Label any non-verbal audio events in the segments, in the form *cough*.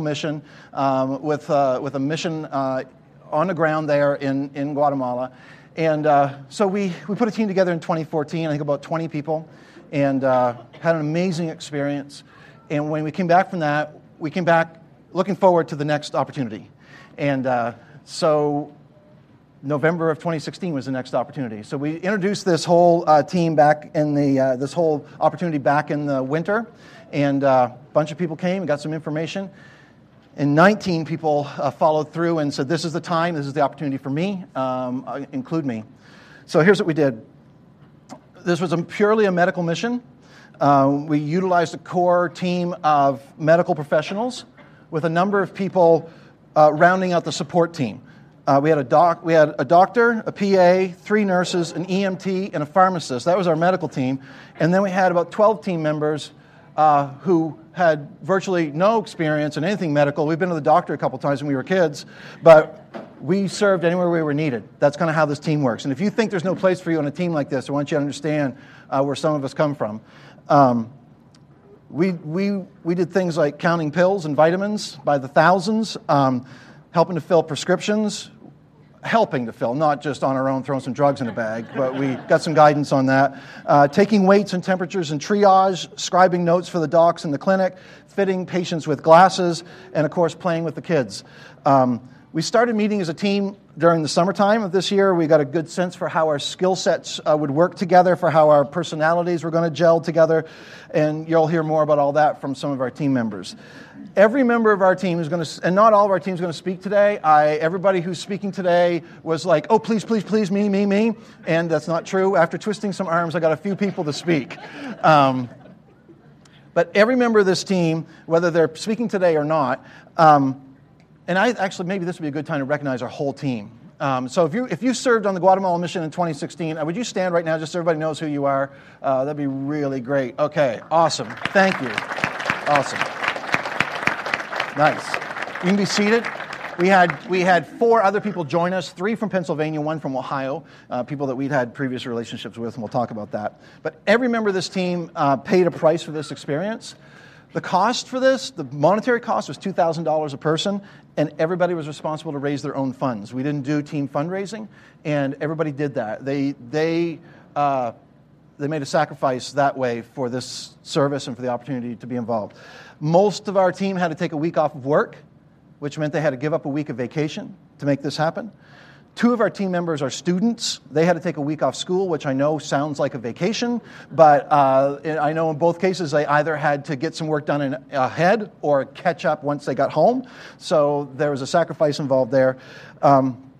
mission um, with, uh, with a mission uh, on the ground there in, in Guatemala. And uh, so we, we put a team together in 2014, I think about 20 people, and uh, had an amazing experience. And when we came back from that, we came back looking forward to the next opportunity. And uh, so November of 2016 was the next opportunity. So we introduced this whole uh, team back in the, this whole opportunity back in the winter, and a bunch of people came and got some information. And 19 people uh, followed through and said, This is the time, this is the opportunity for me, um, uh, include me. So here's what we did this was a purely a medical mission. Uh, we utilized a core team of medical professionals with a number of people uh, rounding out the support team. Uh, we, had a doc, we had a doctor, a PA, three nurses, an EMT, and a pharmacist. That was our medical team. And then we had about 12 team members uh, who had virtually no experience in anything medical. We've been to the doctor a couple times when we were kids, but we served anywhere we were needed. That's kind of how this team works. And if you think there's no place for you on a team like this, I want you to understand uh, where some of us come from. Um, we, we, we did things like counting pills and vitamins by the thousands, um, helping to fill prescriptions, helping to fill, not just on our own throwing some drugs in a bag, but we got some guidance on that. Uh, taking weights and temperatures and triage, scribing notes for the docs in the clinic, fitting patients with glasses, and of course, playing with the kids. Um, we started meeting as a team during the summertime of this year. We got a good sense for how our skill sets uh, would work together, for how our personalities were going to gel together, and you'll hear more about all that from some of our team members. Every member of our team is going to, and not all of our team is going to speak today. I, everybody who's speaking today was like, oh, please, please, please, me, me, me. And that's not true. After twisting some arms, I got a few people to speak. *laughs* Um, but every member of this team, whether they're speaking today or not, um, and I actually, maybe this would be a good time to recognize our whole team. Um, so if you, if you served on the Guatemala mission in 2016, uh, would you stand right now just so everybody knows who you are? Uh, that'd be really great. Okay, awesome. Thank you. Awesome. Nice. You can be seated. We had, we had four other people join us, three from Pennsylvania, one from Ohio, uh, people that we'd had previous relationships with, and we'll talk about that. But every member of this team uh, paid a price for this experience. The cost for this, the monetary cost was $2,000 a person, and everybody was responsible to raise their own funds. We didn't do team fundraising, and everybody did that. They, they, uh, they made a sacrifice that way for this service and for the opportunity to be involved. Most of our team had to take a week off of work, which meant they had to give up a week of vacation to make this happen. Two of our team members are students. They had to take a week off school, which I know sounds like a vacation, but uh, I know in both cases they either had to get some work done in, ahead or catch up once they got home. So there was a sacrifice involved there. Um,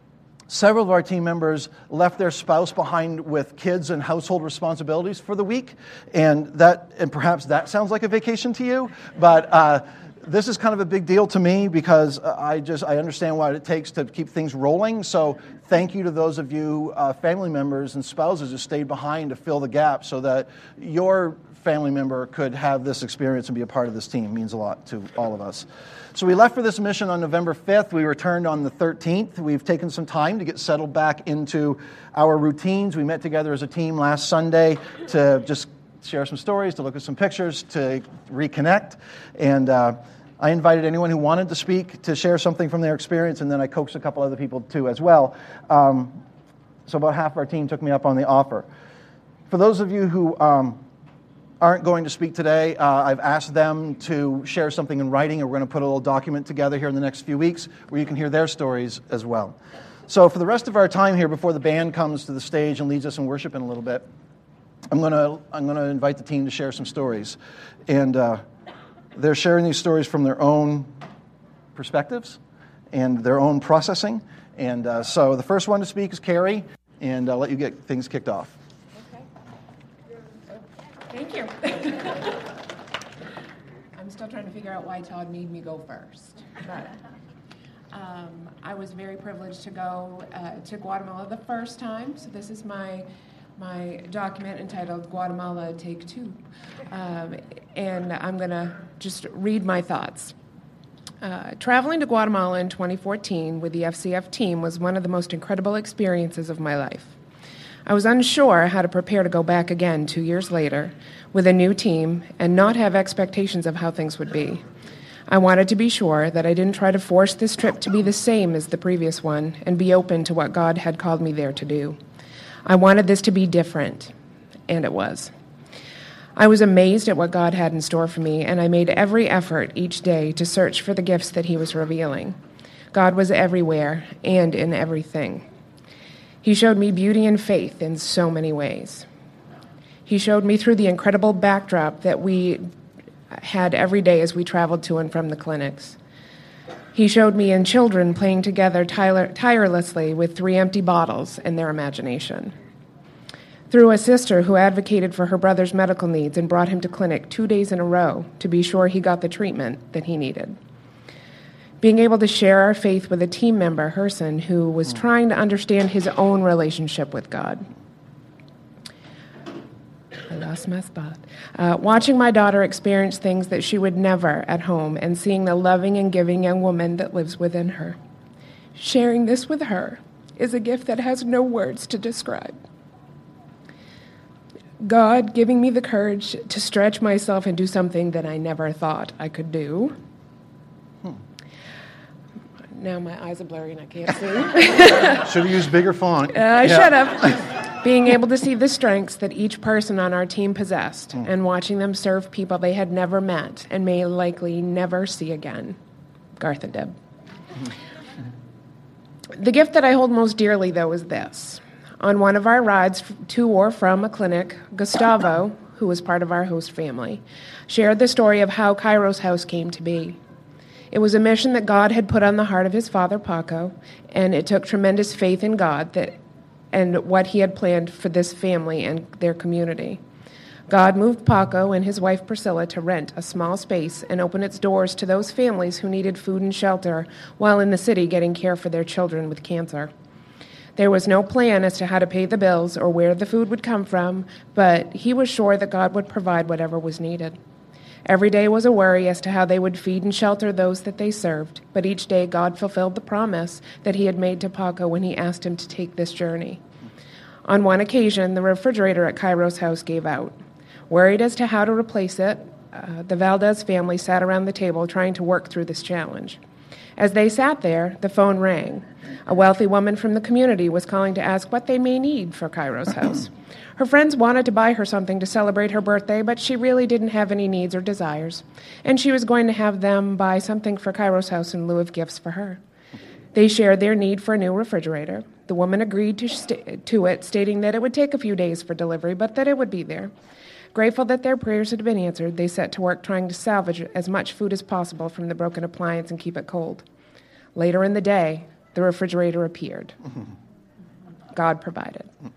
several of our team members left their spouse behind with kids and household responsibilities for the week, and that and perhaps that sounds like a vacation to you, but. Uh, this is kind of a big deal to me because I just I understand what it takes to keep things rolling. So thank you to those of you uh, family members and spouses who stayed behind to fill the gap so that your family member could have this experience and be a part of this team. It means a lot to all of us. So we left for this mission on November 5th. We returned on the 13th. We've taken some time to get settled back into our routines. We met together as a team last Sunday to just share some stories, to look at some pictures, to reconnect. And uh, I invited anyone who wanted to speak to share something from their experience, and then I coaxed a couple other people too as well. Um, so about half our team took me up on the offer. For those of you who um, aren't going to speak today, uh, I've asked them to share something in writing, and we're going to put a little document together here in the next few weeks where you can hear their stories as well. So, for the rest of our time here, before the band comes to the stage and leads us in worship in a little bit, I'm going to, I'm going to invite the team to share some stories. And uh, they're sharing these stories from their own perspectives and their own processing. And uh, so the first one to speak is Carrie, and I'll let you get things kicked off. Thank you. *laughs* I'm still trying to figure out why Todd made me go first. But um, I was very privileged to go uh, to Guatemala the first time, so this is my my document entitled Guatemala Take Two. Um, and I'm going to just read my thoughts. Uh, traveling to Guatemala in 2014 with the FCF team was one of the most incredible experiences of my life. I was unsure how to prepare to go back again two years later with a new team and not have expectations of how things would be. I wanted to be sure that I didn't try to force this trip to be the same as the previous one and be open to what God had called me there to do. I wanted this to be different, and it was. I was amazed at what God had in store for me, and I made every effort each day to search for the gifts that He was revealing. God was everywhere and in everything. He showed me beauty and faith in so many ways. He showed me through the incredible backdrop that we had every day as we traveled to and from the clinics. He showed me in children playing together tirelessly with three empty bottles in their imagination. Through a sister who advocated for her brother's medical needs and brought him to clinic two days in a row to be sure he got the treatment that he needed. Being able to share our faith with a team member, Herson, who was trying to understand his own relationship with God. I lost my spot. Uh, watching my daughter experience things that she would never at home and seeing the loving and giving young woman that lives within her. Sharing this with her is a gift that has no words to describe. God giving me the courage to stretch myself and do something that I never thought I could do. Now my eyes are blurry and I can't see. *laughs* Should have used bigger font. Uh, I yeah. should have. *laughs* being able to see the strengths that each person on our team possessed mm. and watching them serve people they had never met and may likely never see again. Garth and Deb. *laughs* The gift that I hold most dearly, though, is this. On one of our rides to or from a clinic, Gustavo, who was part of our host family, shared the story of how Kairos House came to be. It was a mission that God had put on the heart of his father, Paco, and it took tremendous faith in God that and what he had planned for this family and their community. God moved Paco and his wife Priscilla to rent a small space and open its doors to those families who needed food and shelter while in the city getting care for their children with cancer. There was no plan as to how to pay the bills or where the food would come from, but he was sure that God would provide whatever was needed. Every day was a worry as to how they would feed and shelter those that they served, but each day God fulfilled the promise that He had made to Paco when He asked him to take this journey. On one occasion, the refrigerator at Kairos house gave out. Worried as to how to replace it, uh, the Valdez family sat around the table trying to work through this challenge. As they sat there, the phone rang. A wealthy woman from the community was calling to ask what they may need for Kairos *clears throat* house. Her friends wanted to buy her something to celebrate her birthday, but she really didn't have any needs or desires. And she was going to have them buy something for Kairos House in lieu of gifts for her. They shared their need for a new refrigerator. The woman agreed to, st- to it, stating that it would take a few days for delivery, but that it would be there. Grateful that their prayers had been answered, they set to work trying to salvage as much food as possible from the broken appliance and keep it cold. Later in the day, the refrigerator appeared. *laughs* God provided. Hmm.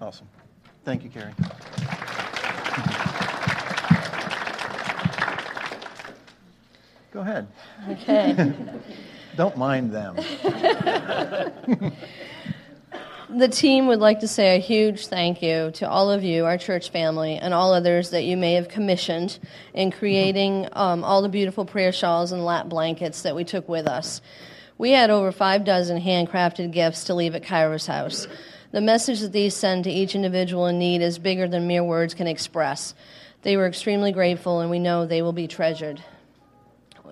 Awesome. Thank you, Carrie. Go ahead. Okay. *laughs* Don't mind them. *laughs* the team would like to say a huge thank you to all of you, our church family, and all others that you may have commissioned in creating um, all the beautiful prayer shawls and lap blankets that we took with us. We had over five dozen handcrafted gifts to leave at Kairos House. The message that these send to each individual in need is bigger than mere words can express. They were extremely grateful, and we know they will be treasured.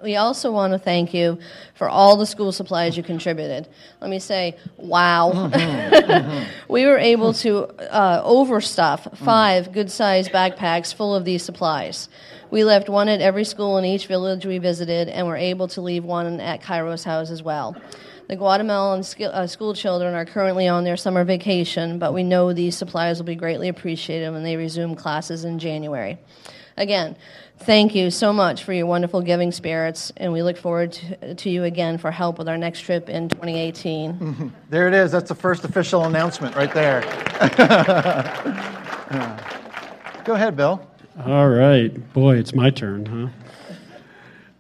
We also want to thank you for all the school supplies you contributed. Let me say, wow. Mm-hmm. *laughs* mm-hmm. we were able to uh, overstuff five good sized backpacks full of these supplies. We left one at every school in each village we visited, and were able to leave one at Kairos House as well. The Guatemalan uh, school children are currently on their summer vacation, but we know these supplies will be greatly appreciated when they resume classes in January. Again, thank you so much for your wonderful giving spirits, and we look forward to, to you again for help with our next trip in 2018. Mm-hmm. *laughs* There it is. That's the first official announcement right there. *laughs* Go ahead, Bill. All right. Boy, it's my turn, huh?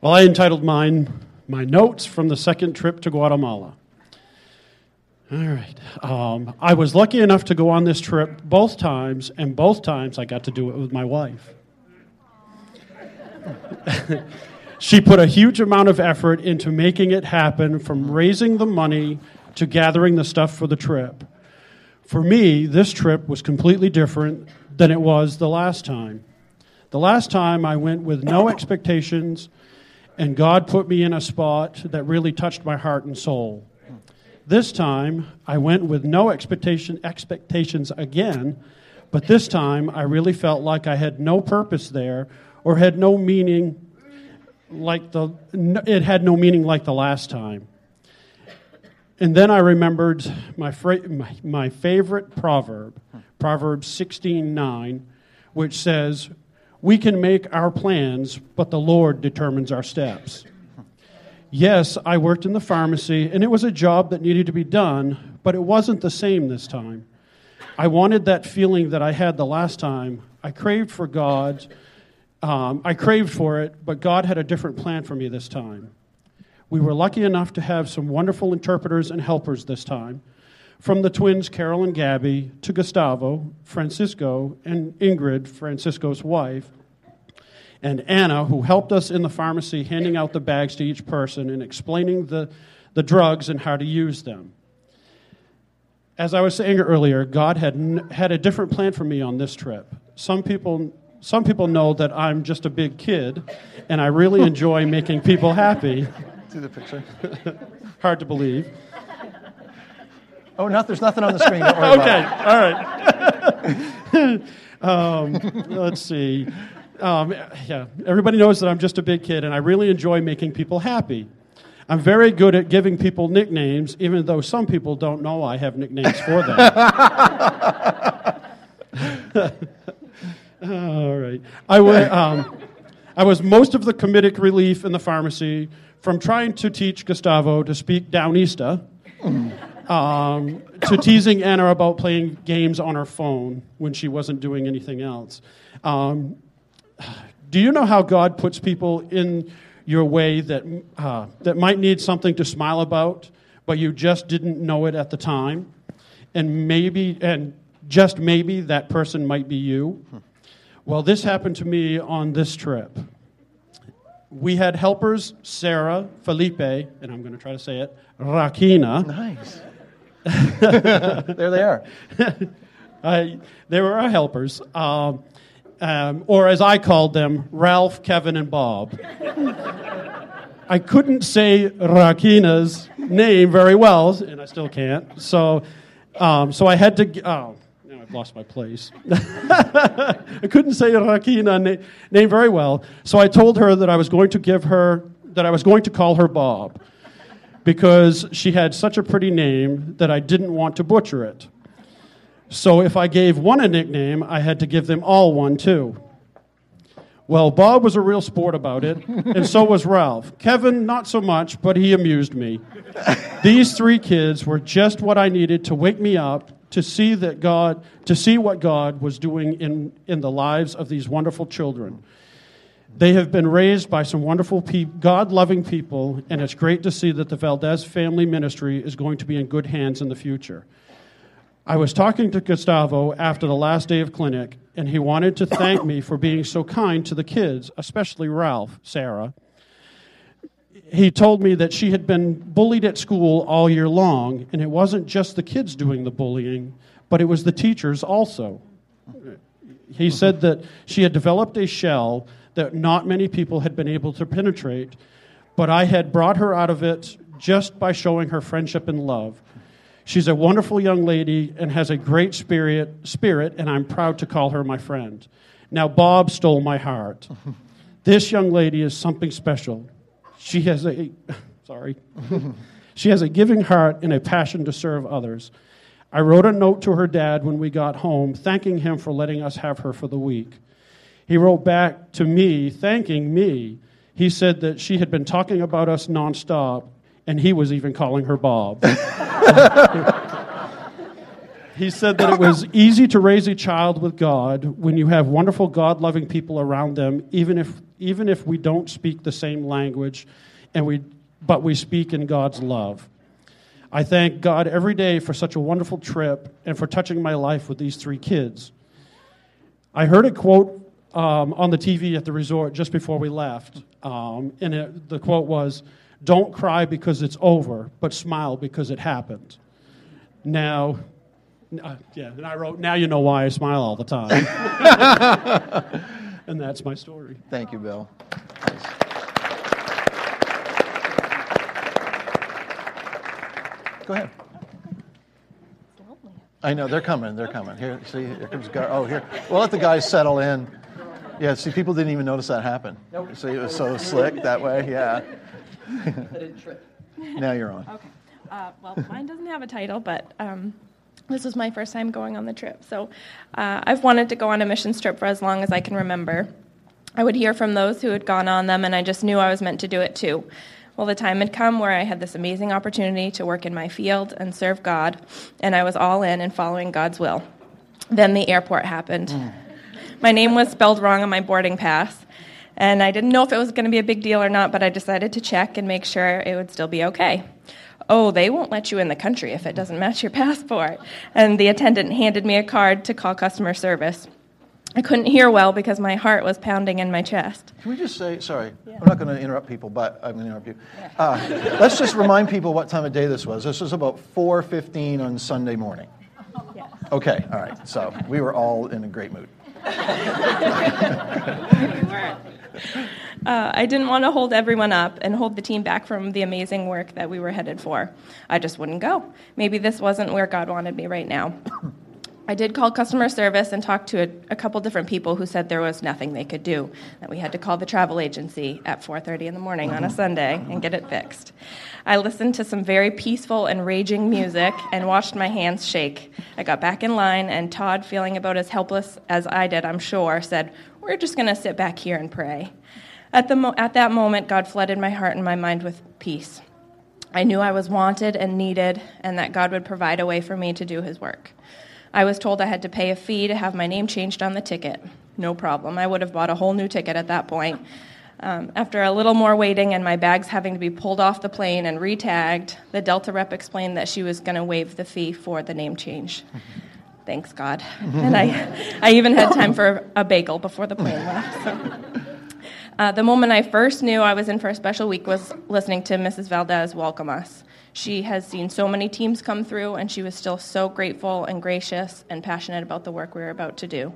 Well, I entitled mine my notes from the second trip to Guatemala. All right. Um, I was lucky enough to go on this trip both times, and both times I got to do it with my wife. *laughs* she put a huge amount of effort into making it happen from raising the money to gathering the stuff for the trip. For me, this trip was completely different than it was the last time. The last time I went with no expectations and God put me in a spot that really touched my heart and soul. This time, I went with no expectation, expectations again, but this time I really felt like I had no purpose there or had no meaning like the it had no meaning like the last time. And then I remembered my, fra- my, my favorite proverb, Proverbs 16:9, which says, "We can make our plans, but the Lord determines our steps." Yes, I worked in the pharmacy, and it was a job that needed to be done, but it wasn't the same this time. I wanted that feeling that I had the last time. I craved for God. Um, I craved for it, but God had a different plan for me this time. We were lucky enough to have some wonderful interpreters and helpers this time. From the twins, Carol and Gabby, to Gustavo, Francisco, and Ingrid, Francisco's wife, and Anna, who helped us in the pharmacy handing out the bags to each person and explaining the, the drugs and how to use them. As I was saying earlier, God had, had a different plan for me on this trip. Some people, some people know that I'm just a big kid, and I really enjoy making people happy. See the picture? *laughs* Hard to believe. Oh, no, there's nothing on the screen. Okay, all right. *laughs* um, let's see. Um, yeah, everybody knows that I'm just a big kid, and I really enjoy making people happy. I'm very good at giving people nicknames, even though some people don't know I have nicknames for them. *laughs* *laughs* All right. I, w- um, I was most of the comedic relief in the pharmacy from trying to teach Gustavo to speak Downista um, to teasing Anna about playing games on her phone when she wasn't doing anything else. Um, do you know how God puts people in your way that, uh, that might need something to smile about, but you just didn't know it at the time? And maybe, and just maybe, that person might be you. Well, this happened to me on this trip. We had helpers Sarah, Felipe, and I'm going to try to say it, Rakina. Nice. *laughs* there they are. I, they were our helpers, um, um, or as I called them, Ralph, Kevin, and Bob. I couldn't say Rakina's name very well, and I still can't. So, um, so I had to. Oh, lost my place. *laughs* I couldn't say Rakina na- name very well, so I told her that I was going to give her that I was going to call her Bob because she had such a pretty name that I didn't want to butcher it. So if I gave one a nickname, I had to give them all one too. Well, Bob was a real sport about it, and so was Ralph. Kevin, not so much, but he amused me. These three kids were just what I needed to wake me up to see that God, to see what God was doing in, in the lives of these wonderful children. They have been raised by some wonderful, pe- God loving people, and it's great to see that the Valdez family ministry is going to be in good hands in the future. I was talking to Gustavo after the last day of clinic, and he wanted to thank me for being so kind to the kids, especially Ralph, Sarah. He told me that she had been bullied at school all year long, and it wasn't just the kids doing the bullying, but it was the teachers also. He said that she had developed a shell that not many people had been able to penetrate, but I had brought her out of it just by showing her friendship and love. She's a wonderful young lady and has a great spirit, spirit, and I'm proud to call her my friend. Now, Bob stole my heart. *laughs* This young lady is something special. She has a, *laughs* sorry, she has a giving heart and a passion to serve others. I wrote a note to her dad when we got home, thanking him for letting us have her for the week. He wrote back to me, thanking me. He said that she had been talking about us nonstop, and he was even calling her Bob. *laughs* he said that it was easy to raise a child with God when you have wonderful God loving people around them, even if, even if we don't speak the same language, and we, but we speak in God's love. I thank God every day for such a wonderful trip and for touching my life with these three kids. I heard a quote um, on the TV at the resort just before we left, um, and it, the quote was, Don't cry because it's over, but smile because it happened. Now, uh, yeah, and I wrote, Now you know why I smile all the time. *laughs* And that's my story. Thank you, Bill. Go ahead. I know they're coming. They're coming. Here, see, here comes. Gar- oh, here. We'll let the guys settle in. Yeah. See, people didn't even notice that happen. Nope. See, it was so slick that way. Yeah. I didn't trip. Now you're on. Okay. Uh, well, mine doesn't have a title, but um, this was my first time going on the trip. So uh, I've wanted to go on a missions trip for as long as I can remember. I would hear from those who had gone on them, and I just knew I was meant to do it too. Well, the time had come where I had this amazing opportunity to work in my field and serve God, and I was all in and following God's will. Then the airport happened. Mm. My name was spelled wrong on my boarding pass, and I didn't know if it was going to be a big deal or not, but I decided to check and make sure it would still be okay. Oh, they won't let you in the country if it doesn't match your *laughs* passport. And the attendant handed me a card to call customer service. I couldn't hear well because my heart was pounding in my chest. Can we just say, sorry, yeah. I'm not going to interrupt people, but I'm going to interrupt you. Uh, let's just remind people what time of day this was. This was about 4.15 on Sunday morning. Okay, all right. So we were all in a great mood. *laughs* Uh, I didn't want to hold everyone up and hold the team back from the amazing work that we were headed for. I just wouldn't go. Maybe this wasn't where God wanted me right now. I did call customer service and talk to a, a, couple different people who said there was nothing they could do. That we had to call the travel agency at 4:30 in the morning on a Sunday and get it fixed. I listened to some very peaceful and raging music and watched my hands shake. I got back in line and Todd, feeling about as helpless as I did, I'm sure, said, "We're just going to sit back here and pray." At, the mo- at that moment, God flooded my heart and my mind with peace. I knew I was wanted and needed, and that God would provide a way for me to do His work. I was told I had to pay a fee to have my name changed on the ticket. No problem. I would have bought a whole new ticket at that point. Um, after a little more waiting and my bags having to be pulled off the plane and retagged, the Delta rep explained that she was going to waive the fee for the name change. Thanks, God. and I, *laughs* I even had time for a bagel before the plane left. So. Uh, the moment I first knew I was in for a special week was listening to Mrs. Valdez welcome us. She has seen so many teams come through, and she was still so grateful and gracious and passionate about the work we were about to do.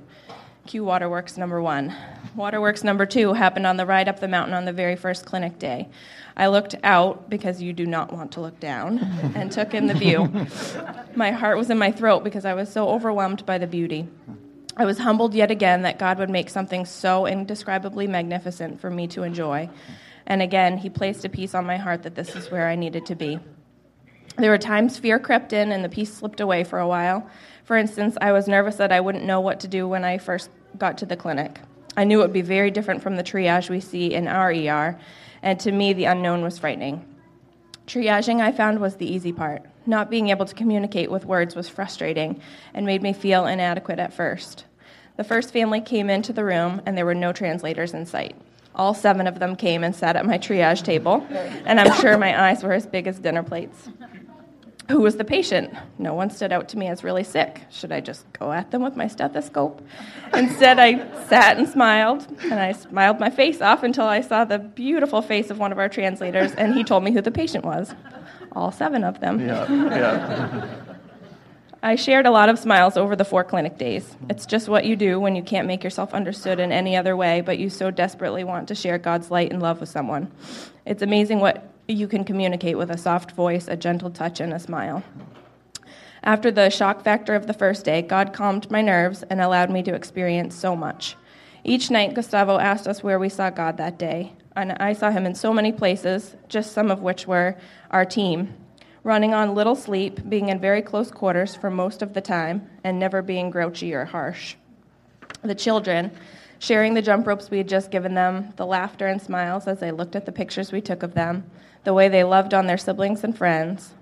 Cue Waterworks number one. Waterworks number two happened on the ride up the mountain on the very first clinic day. I looked out because you do not want to look down *laughs* and took in the view. my heart was in my throat because I was so overwhelmed by the beauty. I was humbled yet again that God would make something so indescribably magnificent for me to enjoy. And again, He placed a peace on my heart that this is where I needed to be. There were times fear crept in and the peace slipped away for a while. For instance, I was nervous that I wouldn't know what to do when I first got to the clinic. I knew it would be very different from the triage we see in our ER, and to me, the unknown was frightening. Triaging, I found, was the easy part. Not being able to communicate with words was frustrating and made me feel inadequate at first. The first family came into the room, and there were no translators in sight. All seven of them came and sat at my triage table, and I'm sure my eyes were as big as dinner plates. Who was the patient? No one stood out to me as really sick. Should I just go at them with my stethoscope? Instead, I sat and smiled, and I smiled my face off until I saw the beautiful face of one of our translators, and he told me who the patient was. All seven of them. Yeah, yeah. *laughs* I shared a lot of smiles over the four clinic days. It's just what you do when you can't make yourself understood in any other way, but you so desperately want to share God's light and love with someone. It's amazing what you can communicate with a soft voice, a gentle touch, and a smile. After the shock factor of the first day, God calmed my nerves and allowed me to experience so much. Each night, Gustavo asked us where we saw God that day, and I saw him in so many places, just some of which were our team, running on little sleep, being in very close quarters for most of the time, and never being grouchy or harsh. The children, sharing the jump ropes we had just given them, the laughter and smiles as they looked at the pictures we took of them, the way they loved on their siblings and friends.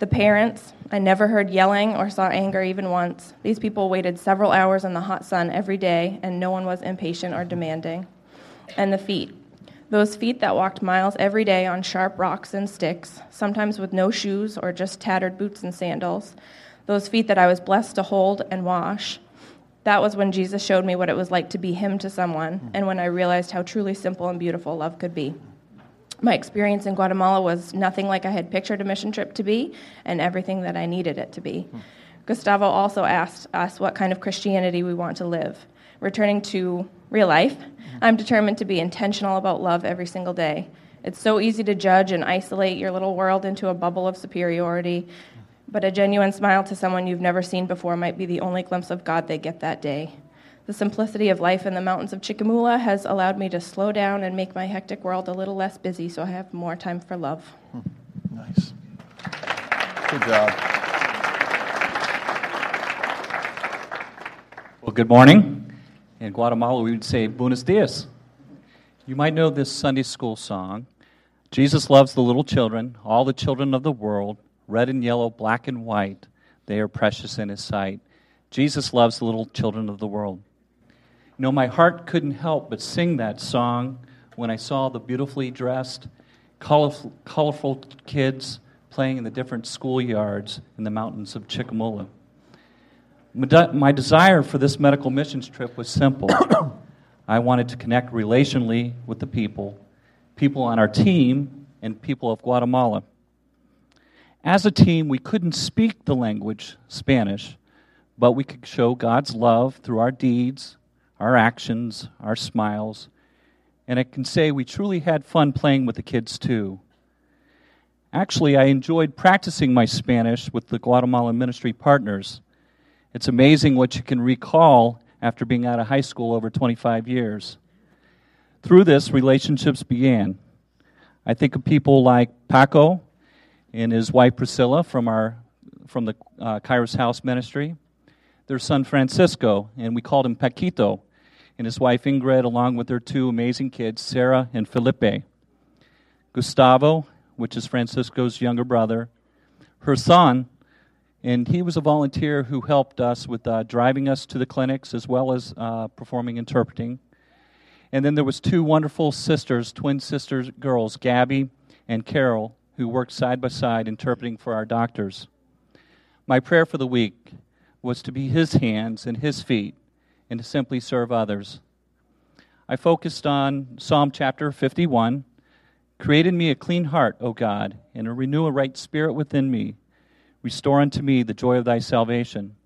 The parents, I never heard yelling or saw anger even once. These people waited several hours in the hot sun every day, and no one was impatient or demanding. And the feet, those feet that walked miles every day on sharp rocks and sticks, sometimes with no shoes or just tattered boots and sandals. Those feet that I was blessed to hold and wash. That was when Jesus showed me what it was like to be Him to someone, and when I realized how truly simple and beautiful love could be my experience in Guatemala was nothing like I had pictured a mission trip to be, and everything that I needed it to be. Hmm. Gustavo also asked us what kind of Christianity we want to live. Returning to real life, I'm determined to be intentional about love every single day. It's so easy to judge and isolate your little world into a bubble of superiority, but a genuine smile to someone you've never seen before might be the only glimpse of God they get that day. The simplicity of life in the mountains of Chiquimula has allowed me to slow down and make my hectic world a little less busy so I have more time for love. Hmm. Nice. Good job. Well, good morning. In Guatemala, we would say buenos dias. You might know this Sunday school song. Jesus loves the little children, all the children of the world, red and yellow, black and white. They are precious in his sight. Jesus loves the little children of the world. You know, my heart couldn't help but sing that song when I saw the beautifully dressed, colorful, kids playing in the different schoolyards in the mountains of Chiquimula. My desire for this medical missions trip was simple. *coughs* I wanted to connect relationally with the people, people on our team, and people of Guatemala. As a team, we couldn't speak the language, Spanish, but we could show God's love through our deeds, our actions, our smiles. And I can say we truly had fun playing with the kids too. Actually, I enjoyed practicing my Spanish with the Guatemalan ministry partners. It's amazing what you can recall after being out of high school over 25 years. Through this, relationships began. I think of people like Paco and his wife Priscilla from, our, from the uh, Kairos House Ministry their son Francisco, and we called him Paquito, and his wife Ingrid, along with their two amazing kids, Sarah and Felipe. Gustavo, which is Francisco's younger brother, her son, and he was a volunteer who helped us with uh, driving us to the clinics as well as uh, performing interpreting. And then there was two wonderful sisters, twin sisters, girls, Gabby and Carol, who worked side by side interpreting for our doctors. My prayer for the week was to be his hands and his feet and to simply serve others. I focused on Psalm chapter 51 Create in me a clean heart, O God, and renew a right spirit within me. Restore unto me the joy of thy salvation.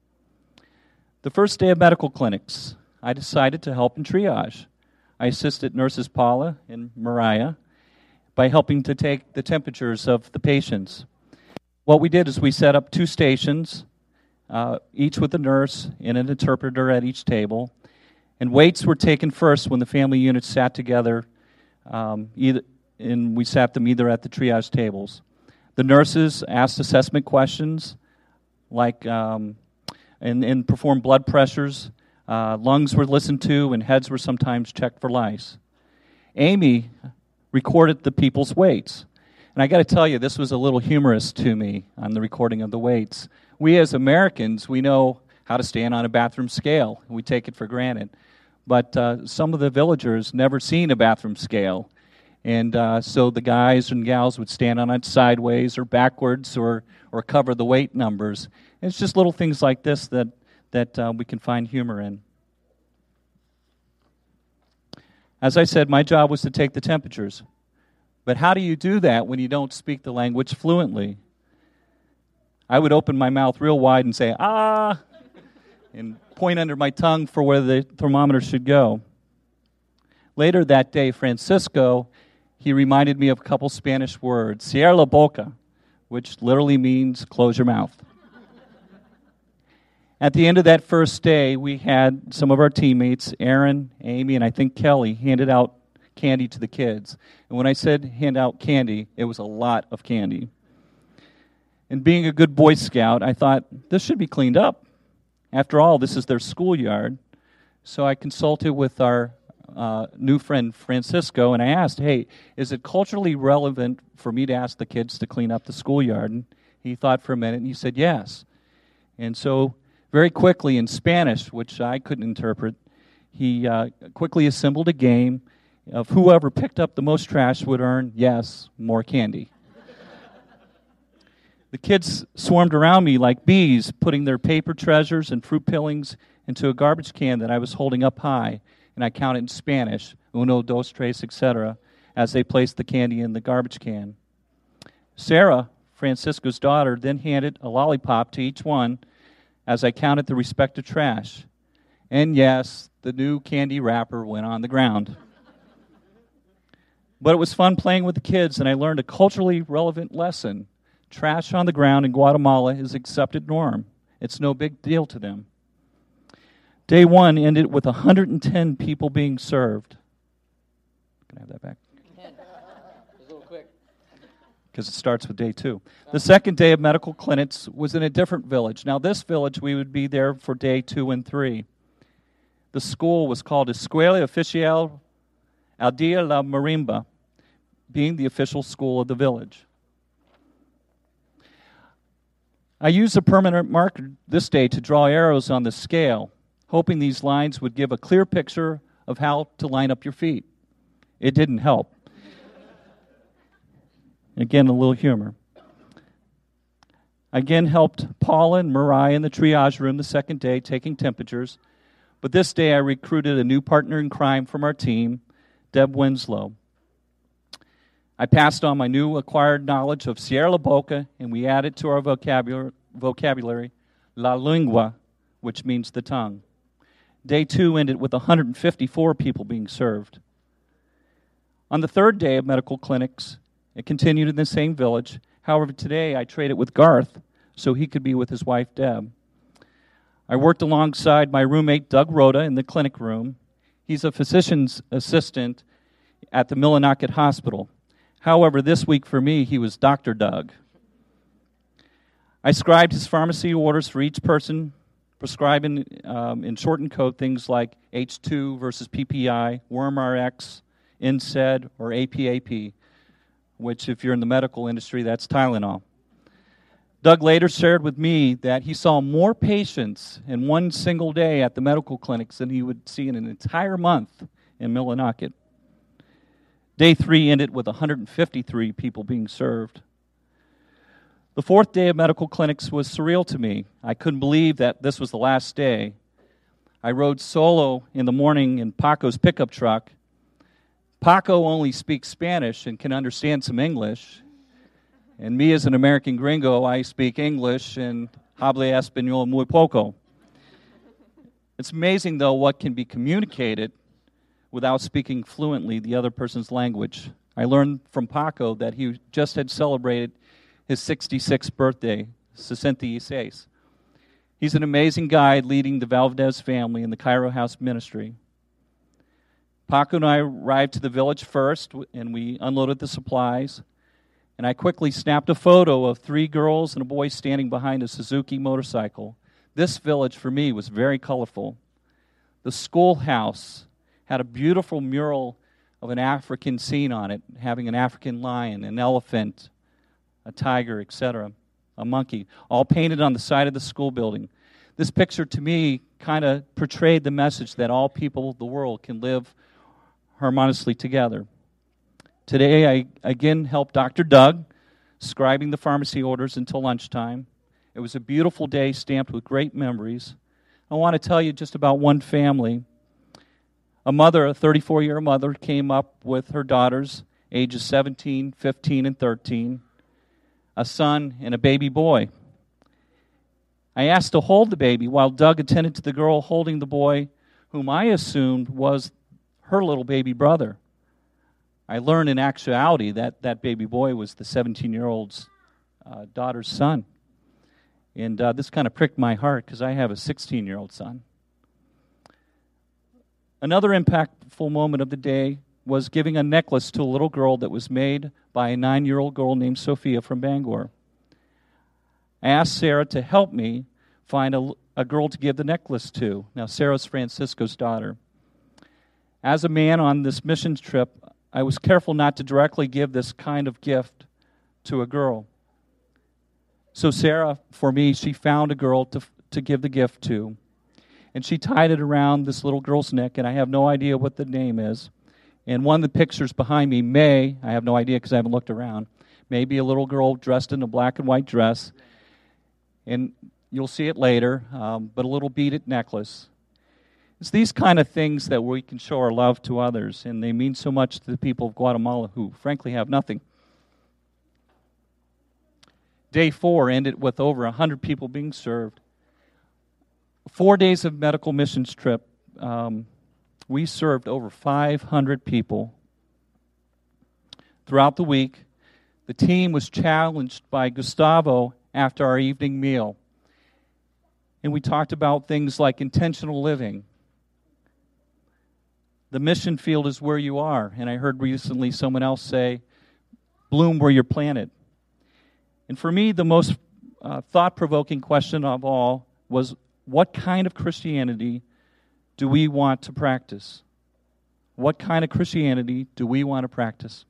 The first day of medical clinics, I decided to help in triage. I assisted nurses Paula and Mariah by helping to take the temperatures of the patients. What we did is we set up two stations uh, each with a nurse and an interpreter at each table. And weights were taken first when the family units sat together, um, either, and we sat them either at the triage tables. The nurses asked assessment questions, like um, and, and performed blood pressures. Uh, lungs were listened to, and heads were sometimes checked for lice. Amy recorded the people's weights. And I got to tell you, this was a little humorous to me on the recording of the weights we as Americans, we know how to stand on a bathroom scale. We take it for granted. But uh, some of the villagers never seen a bathroom scale. And uh, so the guys and gals would stand on it sideways or backwards or, or cover the weight numbers. And it's just little things like this that, that uh, we can find humor in. As I said, my job was to take the temperatures. But how do you do that when you don't speak the language fluently? I would open my mouth real wide and say, ah, and point under my tongue for where the thermometer should go. Later that day, Francisco, he reminded me of a couple Spanish words, cierra la boca, which literally means close your mouth. At the end of that first day, we had some of our teammates, Aaron, Amy, and I think Kelly, handed out candy to the kids. And when I said hand out candy, it was a lot of candy. And being a good Boy Scout, I thought this should be cleaned up. After all, this is their schoolyard. So I consulted with our uh, new friend Francisco and I asked, hey, is it culturally relevant for me to ask the kids to clean up the schoolyard? And he thought for a minute and he said yes. And so, very quickly in Spanish, which I couldn't interpret, he uh, quickly assembled a game of whoever picked up the most trash would earn, yes, more candy. The kids swarmed around me like bees, putting their paper treasures and fruit peelings into a garbage can that I was holding up high, and I counted in Spanish, uno, dos, tres, etc., as they placed the candy in the garbage can. Sarah, Francisco's daughter, then handed a lollipop to each one as I counted the respective trash. And yes, the new candy wrapper went on the ground. But it was fun playing with the kids, and I learned a culturally relevant lesson. Trash on the ground in Guatemala is accepted norm. It's no big deal to them. Day one ended with 110 people being served. Can I have that back? Because it starts with day two. The second day of medical clinics was in a different village. Now, this village, we would be there for day two and three. The school was called Escuela Oficial Aldea La Marimba, being the official school of the village. I used a permanent marker this day to draw arrows on the scale, hoping these lines would give a clear picture of how to line up your feet. It didn't help. Again, a little humor. Again helped Paula and Mariah in the triage room the second day taking temperatures, but this day I recruited a new partner in crime from our team, Deb Winslow. I passed on my new acquired knowledge of Sierra La Boca, and we added to our vocabulary, vocabulary La Lengua, which means the tongue. Day two ended with 154 people being served. On the third day of medical clinics, it continued in the same village. However, today I traded with Garth so he could be with his wife, Deb. I worked alongside my roommate, Doug Rhoda, in the clinic room. He's a physician's assistant at the Millinocket Hospital. However, this week for me, he was Dr. Doug. I scribed his pharmacy orders for each person, prescribing um, in shortened code things like H2 versus PPI, WormRx, NSAID, or APAP which, if you're in the medical industry, that's Tylenol. Doug later shared with me that he saw more patients in one single day at the medical clinics than he would see in an entire month in Millinocket. Day three ended with 153 people being served. The fourth day of medical clinics was surreal to me. I couldn't believe that this was the last day. I rode solo in the morning in Paco's pickup truck Paco only speaks Spanish and can understand some English. And me, as an American gringo, I speak English and hable español muy poco. It's amazing, though, what can be communicated without speaking fluently the other person's language. I learned from Paco that he just had celebrated his 66th birthday, 66. He's an amazing guy leading the Valdez family in the Cairo House ministry. Paco and I arrived to the village first, and we unloaded the supplies. And I quickly snapped a photo of three girls and a boy standing behind a Suzuki motorcycle. This village, for me, was very colorful. The schoolhouse had a beautiful mural of an African scene on it, having an African lion, an elephant, a tiger, etc., a monkey, all painted on the side of the school building. This picture, to me, kind of portrayed the message that all people of the world can live harmoniously together. Today, I again helped Dr. Doug scribing the pharmacy orders until lunchtime. It was a beautiful day stamped with great memories. I want to tell you just about one family. A mother, a 34 year mother, came up with her daughters, ages 17, 15, and 13, a son, and a baby boy. I asked to hold the baby while Doug attended to the girl holding the boy, whom I assumed was her little baby brother. I learned in actuality that that baby boy was the 17 year old's uh, daughter's son. And uh, this kind of pricked my heart because I have a 16 year old son. Another impactful moment of the day was giving a necklace to a little girl that was made by a nine year old girl named Sophia from Bangor. I asked Sarah to help me find a, a girl to give the necklace to. Now, Sarah's Francisco's daughter. As a man on this mission trip, I was careful not to directly give this kind of gift to a girl. So, Sarah, for me, she found a girl to, to give the gift to. And she tied it around this little girl's neck, and I have no idea what the name is. And one of the pictures behind me may, I have no idea because I haven't looked around, maybe a little girl dressed in a black and white dress. And you'll see it later, um, but a little beaded necklace. It's these kind of things that we can show our love to others, and they mean so much to the people of Guatemala who, frankly, have nothing. Day four ended with over 100 people being served. Four days of medical missions trip, um, we served over 500 people. throughout the week, the team was challenged by Gustavo after our evening meal. And we talked about things like intentional living. The mission field is where you are. And I heard recently someone else say, bloom where you're planted. And for me, the most uh, thought provoking question of all was what kind of Christianity do we want to practice? What kind of Christianity do we want to practice?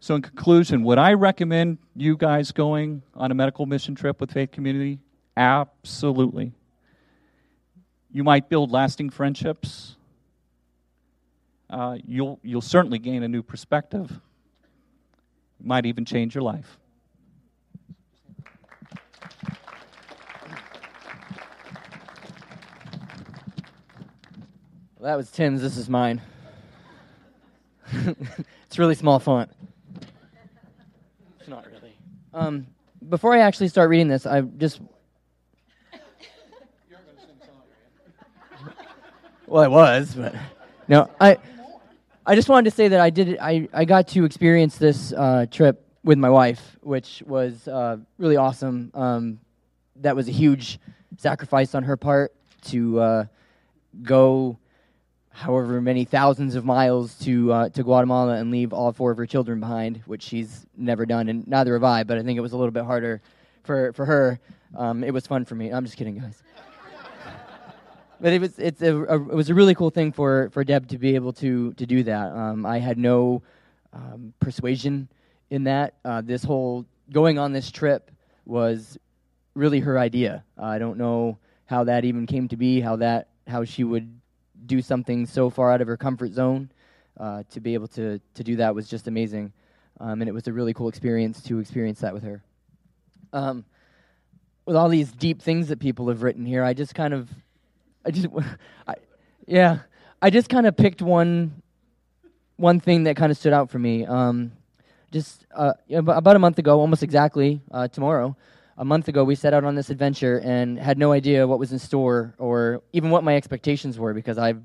So, in conclusion, would I recommend you guys going on a medical mission trip with Faith Community? Absolutely. You might build lasting friendships. Uh, you'll, you'll certainly gain a new perspective. It might even change your life. Well, that was Tim's. This is mine. *laughs* it's really small font. It's not really. Um, before I actually start reading this, I just. You're gonna sing song, well, I was, but no, I. I just wanted to say that I did. I I got to experience this uh, trip with my wife, which was uh, really awesome. Um, that was a huge sacrifice on her part to uh, go however many thousands of miles to uh, to Guatemala and leave all four of her children behind, which she's never done, and neither have I. But I think it was a little bit harder for for her. Um, it was fun for me. I'm just kidding, guys. *laughs* but it was it's a, a, it was a really cool thing for for Deb to be able to to do that. Um, I had no um, persuasion in that. Uh, this whole going on this trip was really her idea. Uh, I don't know how that even came to be. How that how she would do something so far out of her comfort zone. Uh, to be able to to do that was just amazing, um, and it was a really cool experience to experience that with her. Um, with all these deep things that people have written here, I just kind of, I just, *laughs* I, yeah, I just kind of picked one, one thing that kind of stood out for me. Um, just uh, about a month ago, almost exactly uh, tomorrow, a month ago, we set out on this adventure and had no idea what was in store or even what my expectations were because I've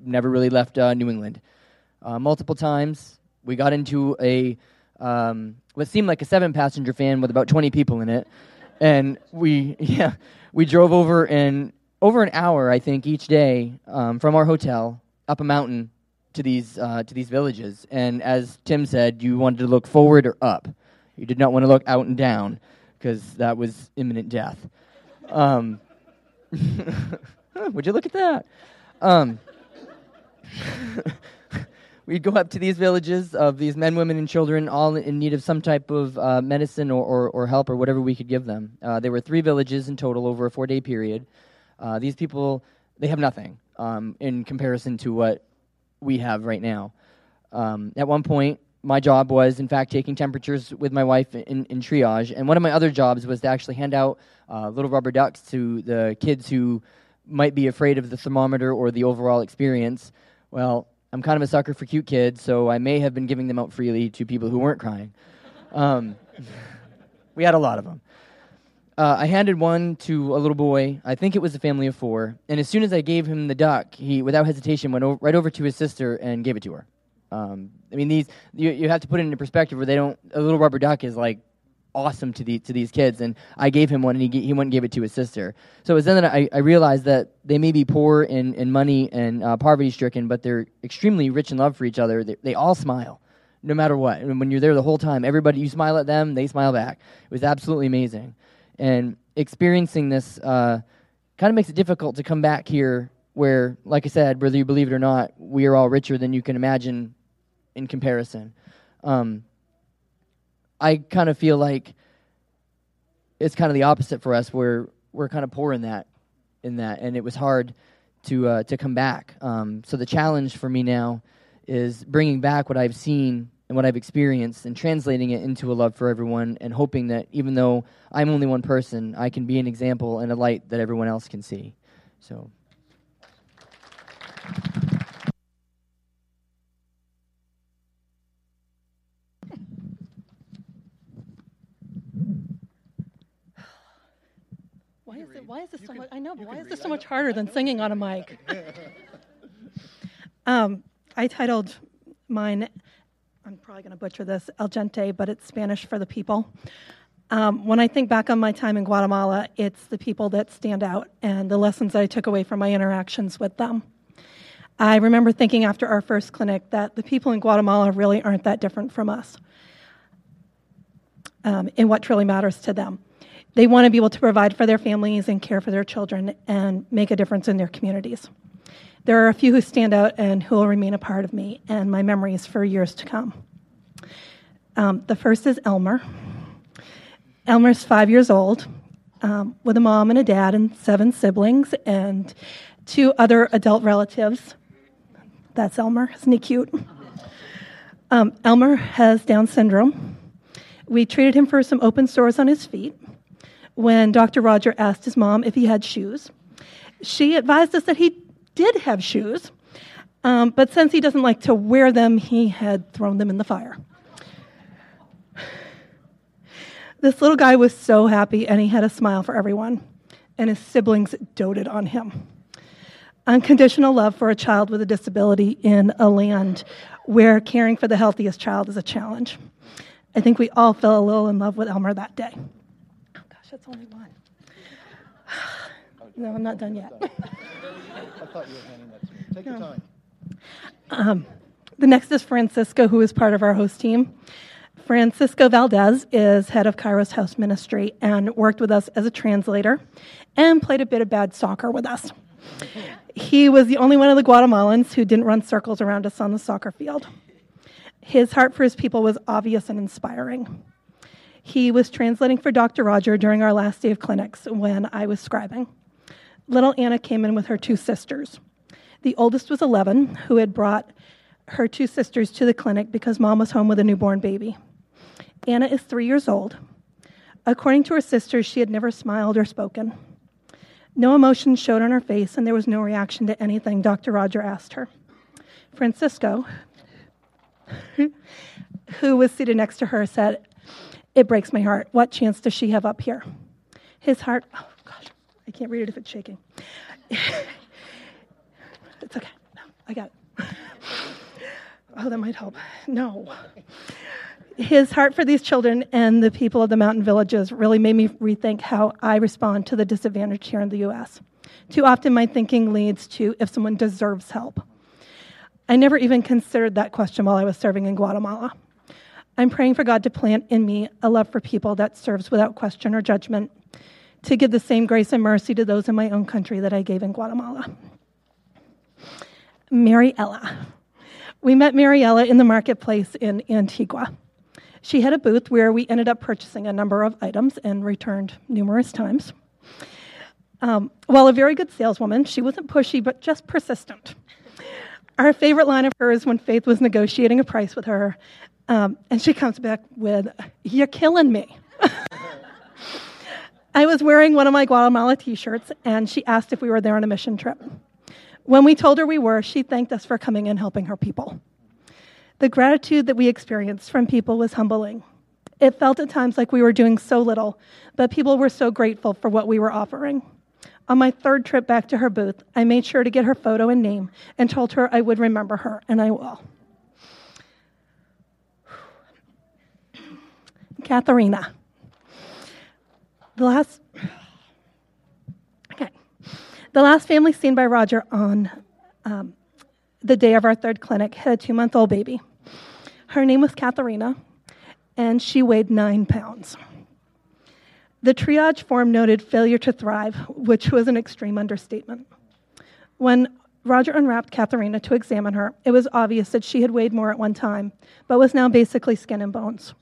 never really left uh, New England. Uh, multiple times, we got into a um, what seemed like a seven-passenger van with about 20 people in it, and we *laughs* yeah we drove over and over an hour I think each day um, from our hotel up a mountain to these uh, to these villages. And as Tim said, you wanted to look forward or up. You did not want to look out and down because that was imminent death. Um, *laughs* would you look at that? Um, *laughs* we'd go up to these villages of these men, women, and children, all in need of some type of uh, medicine or, or, or, help or whatever we could give them. Uh, there were three villages in total over a four day period. Uh, these people, they have nothing um, in comparison to what we have right now. Um, at one point, my job was, in fact, taking temperatures with my wife in, in triage. And one of my other jobs was to actually hand out uh, little rubber ducks to the kids who might be afraid of the thermometer or the overall experience. Well, I'm kind of a sucker for cute kids, so I may have been giving them out freely to people who weren't crying. Um, *laughs* we had a lot of them. Uh, I handed one to a little boy. I think it was a family of four. And as soon as I gave him the duck, he, without hesitation, went right over to his sister and gave it to her. Um, I mean, these you, you have to put it into perspective where they don't. A little rubber duck is like awesome to the to these kids, and I gave him one, and he he went and gave it to his sister. So it was then that I, I realized that they may be poor in, in money and uh, poverty stricken, but they're extremely rich in love for each other. They, they all smile, no matter what. And when you're there the whole time, everybody you smile at them, they smile back. It was absolutely amazing, and experiencing this uh, kind of makes it difficult to come back here. Where, like I said, whether you believe it or not, we are all richer than you can imagine in comparison. Um, I kind of feel like it's kind of the opposite for us. We're we're kind of poor in that, in that, and it was hard to uh, to come back. Um, so the challenge for me now is bringing back what I've seen and what I've experienced and translating it into a love for everyone, and hoping that even though I'm only one person, I can be an example and a light that everyone else can see. So. Why is it? Why is this so much? I know, but why is this so much harder than singing on a mic? *laughs* um, I titled mine I'm probably going to butcher this, El Gente, but it's Spanish for the people. Um, when I think back on my time in Guatemala, it's the people that stand out and the lessons that I took away from my interactions with them. I remember thinking after our first clinic that the people in Guatemala really aren't that different from us um, in what truly matters to them. They want to be able to provide for their families and care for their children and make a difference in their communities. There are a few who stand out and who will remain a part of me and my memories for years to come. Um, the first is Elmer. Elmer's five years old, um, with a mom and a dad and seven siblings and two other adult relatives. That's Elmer. Isn't he cute? Um, Elmer has Down syndrome. We treated him for some open sores on his feet when Dr. Roger asked his mom if he had shoes. She advised us that he did have shoes, um, but since he doesn't like to wear them, he had thrown them in the fire. This little guy was so happy and he had a smile for everyone, and his siblings doted on him. Unconditional love for a child with a disability in a land where caring for the healthiest child is a challenge. I think we all fell a little in love with Elmer that day. Gosh, that's only one. no, I'm not done yet. I thought you were handing that to me. Take your time. Um, the next is Francisco, who is part of our host team. Francisco Valdez is head of Kairos House Ministry and worked with us as a translator and played a bit of bad soccer with us. He was the only one of the Guatemalans who didn't run circles around us on the soccer field. His heart for his people was obvious and inspiring. He was translating for Dr. Roger during our last day of clinics when I was scribing. Little Anna came in with her two sisters. The oldest was 11, who had brought her two sisters to the clinic because mom was home with a newborn baby. Anna is three years old. According to her sisters, she had never smiled or spoken. No emotion showed on her face, and there was no reaction to anything Dr. Roger asked her. Francisco, *laughs* who was seated next to her, said, It breaks my heart. What chance does she have up here? His heart, oh gosh, I can't read it if it's shaking. *laughs* it's okay. No, I got it. *laughs* Oh, that might help. No. His heart for these children and the people of the mountain villages really made me rethink how I respond to the disadvantaged here in the U.S. Too often, my thinking leads to if someone deserves help. I never even considered that question while I was serving in Guatemala. I'm praying for God to plant in me a love for people that serves without question or judgment, to give the same grace and mercy to those in my own country that I gave in Guatemala. Mariella. We met Mariella in the marketplace in Antigua. She had a booth where we ended up purchasing a number of items and returned numerous times. Um, while a very good saleswoman, she wasn't pushy but just persistent. Our favorite line of hers when Faith was negotiating a price with her, um, and she comes back with, You're killing me. *laughs* I was wearing one of my Guatemala t shirts, and she asked if we were there on a mission trip. When we told her we were, she thanked us for coming and helping her people. The gratitude that we experienced from people was humbling. It felt at times like we were doing so little, but people were so grateful for what we were offering. On my third trip back to her booth, I made sure to get her photo and name and told her I would remember her, and I will. Katharina. The last okay, the last family seen by Roger on um, the day of our third clinic had a two month old baby. Her name was Katharina, and she weighed nine pounds. The triage form noted failure to thrive, which was an extreme understatement. When Roger unwrapped Katharina to examine her, it was obvious that she had weighed more at one time, but was now basically skin and bones.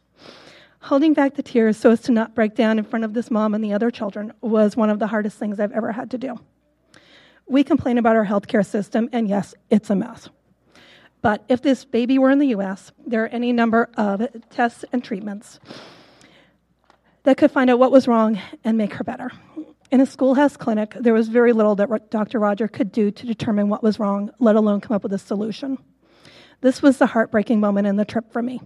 Holding back the tears so as to not break down in front of this mom and the other children was one of the hardest things I've ever had to do. We complain about our healthcare system, and yes, it's a mess. But if this baby were in the US, there are any number of tests and treatments that could find out what was wrong and make her better. In a schoolhouse clinic, there was very little that Dr. Roger could do to determine what was wrong, let alone come up with a solution. This was the heartbreaking moment in the trip for me.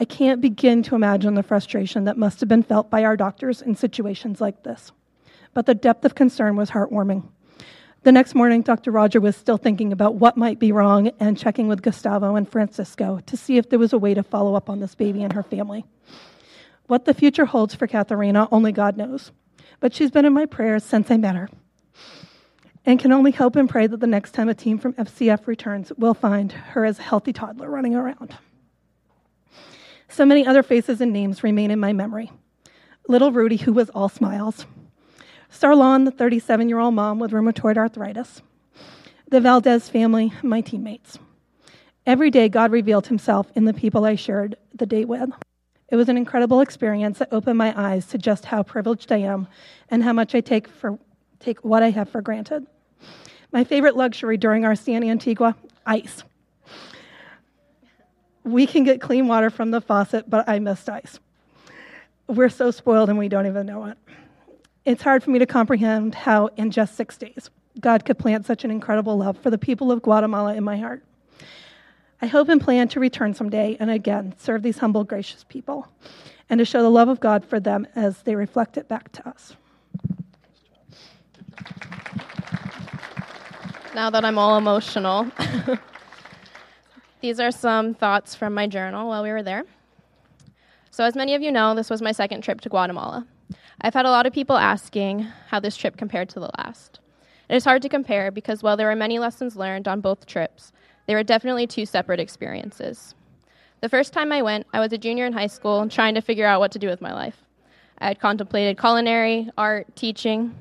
I can't begin to imagine the frustration that must have been felt by our doctors in situations like this. But the depth of concern was heartwarming. The next morning, Dr. Roger was still thinking about what might be wrong and checking with Gustavo and Francisco to see if there was a way to follow up on this baby and her family. What the future holds for Katharina, only God knows. But she's been in my prayers since I met her and can only hope and pray that the next time a team from FCF returns, we'll find her as a healthy toddler running around. So many other faces and names remain in my memory. Little Rudy, who was all smiles. Starlon, the 37 year old mom with rheumatoid arthritis. The Valdez family, my teammates. Every day, God revealed himself in the people I shared the day with. It was an incredible experience that opened my eyes to just how privileged I am and how much I take, for, take what I have for granted. My favorite luxury during our stay in Antigua ice. We can get clean water from the faucet, but I missed ice. We're so spoiled and we don't even know it. It's hard for me to comprehend how, in just six days, God could plant such an incredible love for the people of Guatemala in my heart. I hope and plan to return someday and again serve these humble, gracious people and to show the love of God for them as they reflect it back to us. Now that I'm all emotional, *laughs* these are some thoughts from my journal while we were there. So, as many of you know, this was my second trip to Guatemala. I've had a lot of people asking how this trip compared to the last. It is hard to compare because while there were many lessons learned on both trips, they were definitely two separate experiences. The first time I went, I was a junior in high school trying to figure out what to do with my life. I had contemplated culinary, art, teaching.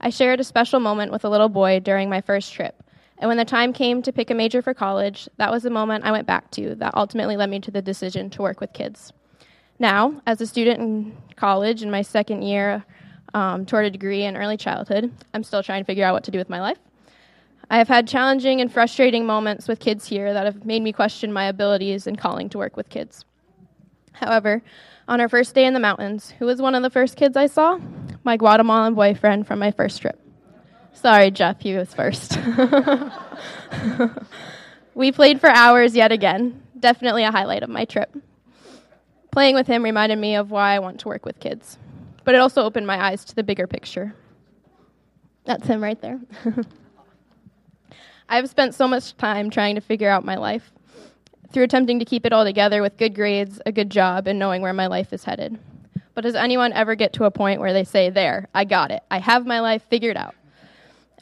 I shared a special moment with a little boy during my first trip, and when the time came to pick a major for college, that was the moment I went back to that ultimately led me to the decision to work with kids. Now, as a student in college in my second year um, toward a degree in early childhood, I'm still trying to figure out what to do with my life. I have had challenging and frustrating moments with kids here that have made me question my abilities and calling to work with kids. However, on our first day in the mountains, who was one of the first kids I saw? My Guatemalan boyfriend from my first trip. Sorry, Jeff, he was first. *laughs* we played for hours yet again. Definitely a highlight of my trip. Playing with him reminded me of why I want to work with kids, but it also opened my eyes to the bigger picture. That's him right there. *laughs* I've spent so much time trying to figure out my life through attempting to keep it all together with good grades, a good job, and knowing where my life is headed. But does anyone ever get to a point where they say, There, I got it. I have my life figured out?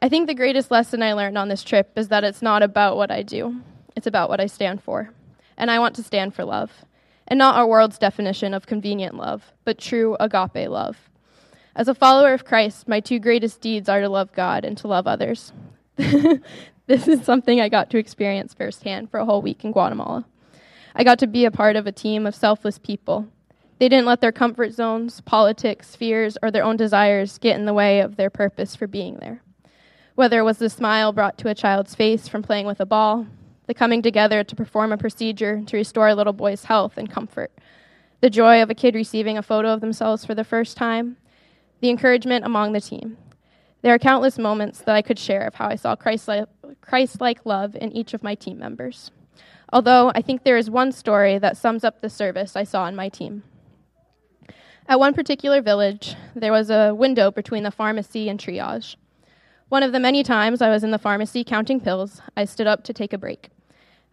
I think the greatest lesson I learned on this trip is that it's not about what I do, it's about what I stand for. And I want to stand for love and not our world's definition of convenient love, but true agape love. As a follower of Christ, my two greatest deeds are to love God and to love others. *laughs* this is something I got to experience firsthand for a whole week in Guatemala. I got to be a part of a team of selfless people. They didn't let their comfort zones, politics, fears, or their own desires get in the way of their purpose for being there. Whether it was the smile brought to a child's face from playing with a ball, the coming together to perform a procedure to restore a little boy's health and comfort, the joy of a kid receiving a photo of themselves for the first time, the encouragement among the team. There are countless moments that I could share of how I saw Christ like love in each of my team members. Although I think there is one story that sums up the service I saw in my team. At one particular village, there was a window between the pharmacy and triage. One of the many times I was in the pharmacy counting pills, I stood up to take a break.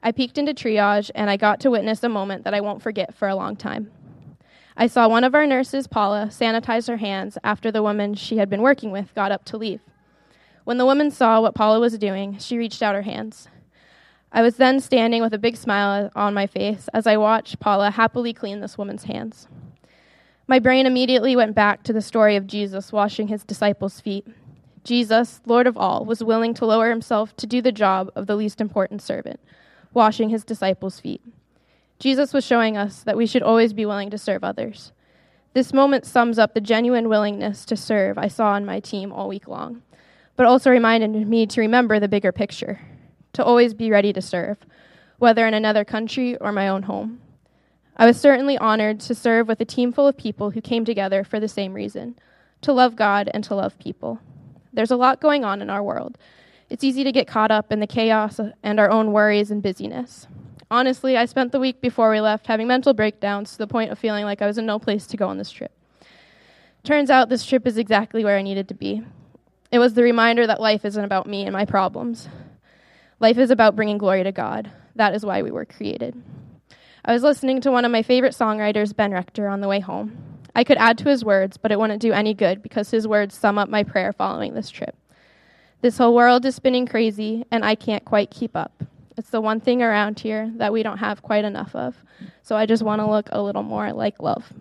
I peeked into triage and I got to witness a moment that I won't forget for a long time. I saw one of our nurses, Paula, sanitize her hands after the woman she had been working with got up to leave. When the woman saw what Paula was doing, she reached out her hands. I was then standing with a big smile on my face as I watched Paula happily clean this woman's hands. My brain immediately went back to the story of Jesus washing his disciples' feet Jesus, Lord of all, was willing to lower himself to do the job of the least important servant, washing his disciples' feet. Jesus was showing us that we should always be willing to serve others. This moment sums up the genuine willingness to serve I saw on my team all week long, but also reminded me to remember the bigger picture, to always be ready to serve, whether in another country or my own home. I was certainly honored to serve with a team full of people who came together for the same reason to love God and to love people. There's a lot going on in our world. It's easy to get caught up in the chaos and our own worries and busyness. Honestly, I spent the week before we left having mental breakdowns to the point of feeling like I was in no place to go on this trip. Turns out this trip is exactly where I needed to be. It was the reminder that life isn't about me and my problems. Life is about bringing glory to God. That is why we were created. I was listening to one of my favorite songwriters, Ben Rector, on the way home. I could add to his words, but it wouldn't do any good because his words sum up my prayer following this trip. This whole world is spinning crazy, and I can't quite keep up. It's the one thing around here that we don't have quite enough of. So I just want to look a little more like love.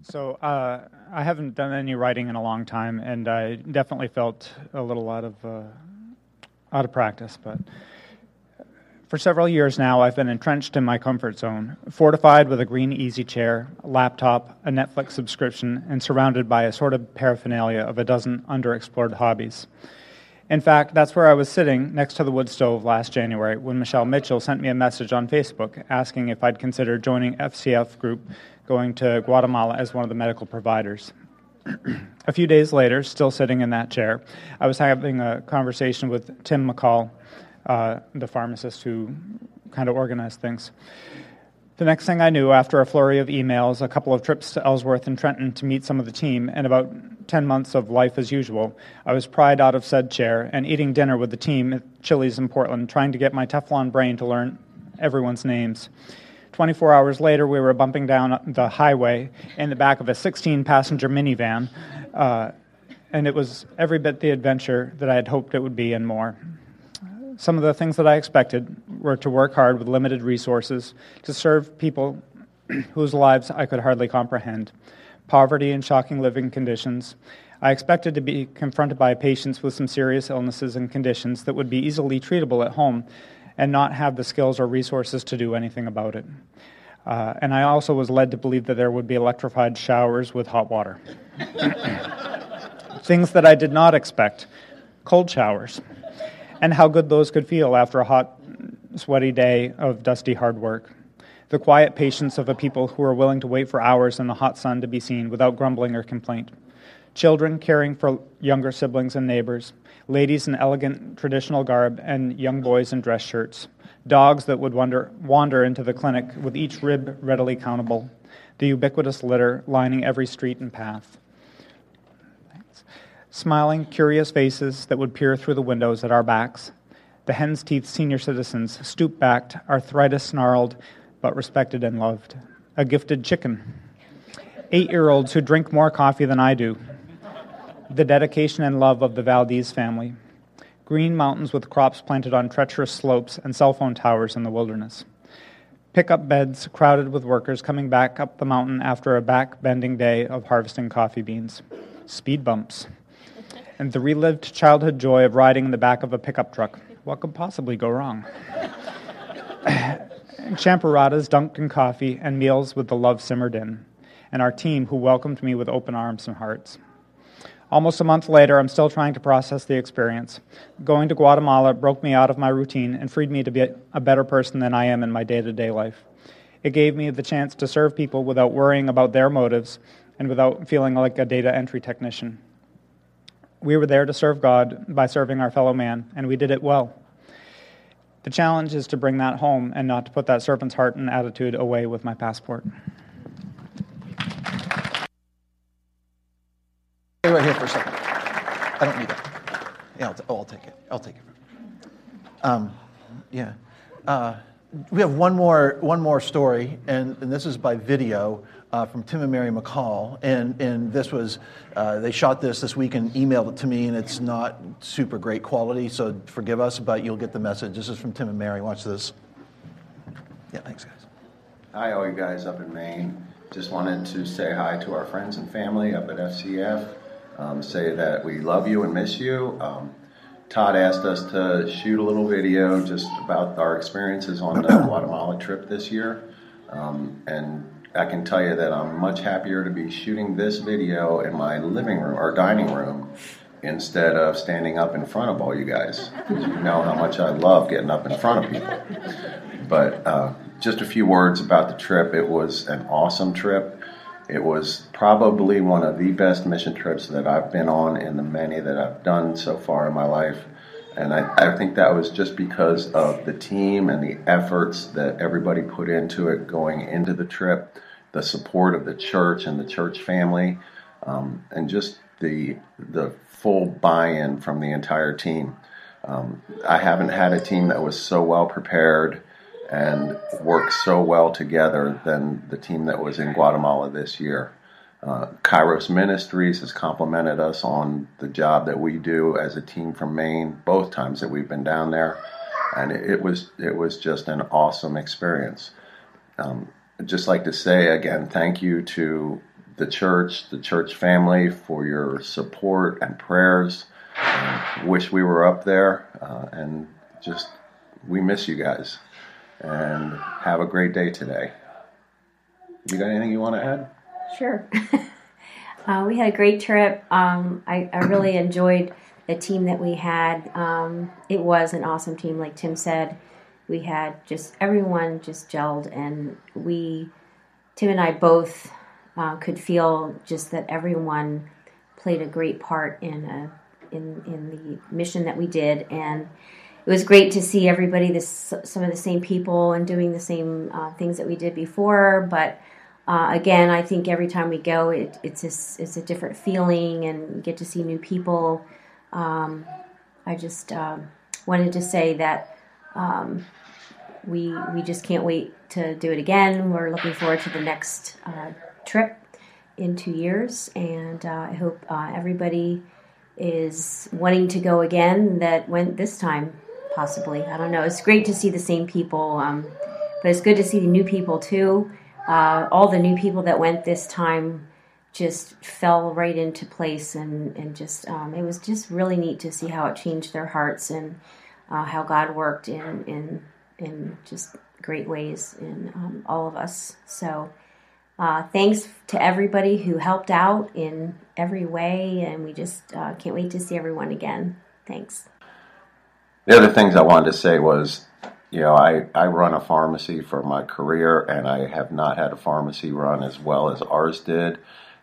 So uh, I haven't done any writing in a long time, and I definitely felt a little out of uh, out of practice. But for several years now, I've been entrenched in my comfort zone, fortified with a green easy chair, a laptop, a Netflix subscription, and surrounded by a sort of paraphernalia of a dozen underexplored hobbies. In fact, that's where I was sitting next to the wood stove last January when Michelle Mitchell sent me a message on Facebook asking if I'd consider joining FCF group going to Guatemala as one of the medical providers. *clears throat* a few days later, still sitting in that chair, I was having a conversation with Tim McCall, uh, the pharmacist who kind of organized things. The next thing I knew, after a flurry of emails, a couple of trips to Ellsworth and Trenton to meet some of the team, and about 10 months of life as usual, I was pried out of said chair and eating dinner with the team at Chili's in Portland, trying to get my Teflon brain to learn everyone's names. 24 hours later, we were bumping down the highway in the back of a 16 passenger minivan, uh, and it was every bit the adventure that I had hoped it would be and more. Some of the things that I expected were to work hard with limited resources, to serve people *clears throat* whose lives I could hardly comprehend, poverty and shocking living conditions. I expected to be confronted by patients with some serious illnesses and conditions that would be easily treatable at home and not have the skills or resources to do anything about it. Uh, and I also was led to believe that there would be electrified showers with hot water. *laughs* Things that I did not expect cold showers, and how good those could feel after a hot, sweaty day of dusty hard work. The quiet patience of a people who are willing to wait for hours in the hot sun to be seen without grumbling or complaint. Children caring for younger siblings and neighbors, ladies in elegant traditional garb, and young boys in dress shirts, dogs that would wander, wander into the clinic with each rib readily countable, the ubiquitous litter lining every street and path. Smiling, curious faces that would peer through the windows at our backs, the hen's teeth senior citizens, stoop backed, arthritis snarled, but respected and loved, a gifted chicken, eight year olds who drink more coffee than I do, the dedication and love of the Valdez family. Green mountains with crops planted on treacherous slopes and cell phone towers in the wilderness. Pickup beds crowded with workers coming back up the mountain after a back bending day of harvesting coffee beans. Speed bumps. And the relived childhood joy of riding in the back of a pickup truck. What could possibly go wrong? *laughs* champurradas dunked in coffee and meals with the love simmered in, and our team who welcomed me with open arms and hearts. Almost a month later, I'm still trying to process the experience. Going to Guatemala broke me out of my routine and freed me to be a better person than I am in my day to day life. It gave me the chance to serve people without worrying about their motives and without feeling like a data entry technician. We were there to serve God by serving our fellow man, and we did it well. The challenge is to bring that home and not to put that servant's heart and attitude away with my passport. Stay right here for a second. I don't need that. Yeah, I'll t- oh, I'll take it. I'll take it. Um, yeah. Uh, we have one more, one more story, and, and this is by video uh, from Tim and Mary McCall. And, and this was, uh, they shot this this week and emailed it to me, and it's not super great quality, so forgive us, but you'll get the message. This is from Tim and Mary. Watch this. Yeah, thanks, guys. Hi, all you guys up in Maine. Just wanted to say hi to our friends and family up at FCF um, say that we love you and miss you. Um, Todd asked us to shoot a little video just about our experiences on the *clears throat* Guatemala trip this year. Um, and I can tell you that I'm much happier to be shooting this video in my living room or dining room instead of standing up in front of all you guys. You know how much I love getting up in front of people. But uh, just a few words about the trip. It was an awesome trip. It was probably one of the best mission trips that I've been on in the many that I've done so far in my life. And I, I think that was just because of the team and the efforts that everybody put into it going into the trip, the support of the church and the church family, um, and just the the full buy-in from the entire team. Um, I haven't had a team that was so well prepared and worked so well together than the team that was in Guatemala this year. Uh, Kairos Ministries has complimented us on the job that we do as a team from Maine both times that we've been down there, and it, it was it was just an awesome experience. Um, I'd just like to say again, thank you to the church, the church family for your support and prayers. Um, wish we were up there, uh, and just we miss you guys. And have a great day today. You got anything you want to add? Sure. *laughs* uh, we had a great trip. Um, I, I, really enjoyed the team that we had. Um, it was an awesome team, like Tim said. We had just everyone just gelled, and we, Tim and I both, uh, could feel just that everyone played a great part in a in in the mission that we did, and it was great to see everybody, this some of the same people, and doing the same uh, things that we did before, but uh, again, I think every time we go, it, it's a, it's a different feeling, and get to see new people. Um, I just uh, wanted to say that um, we we just can't wait to do it again. We're looking forward to the next uh, trip in two years, and uh, I hope uh, everybody is wanting to go again that went this time possibly. I don't know. It's great to see the same people, um, but it's good to see the new people too uh, all the new people that went this time just fell right into place and, and just um, it was just really neat to see how it changed their hearts and uh, how God worked in in in just great ways in um, all of us. So uh, thanks to everybody who helped out in every way, and we just uh, can't wait to see everyone again. Thanks. The other things I wanted to say was you know, I, I run a pharmacy for my career, and I have not had a pharmacy run as well as ours did,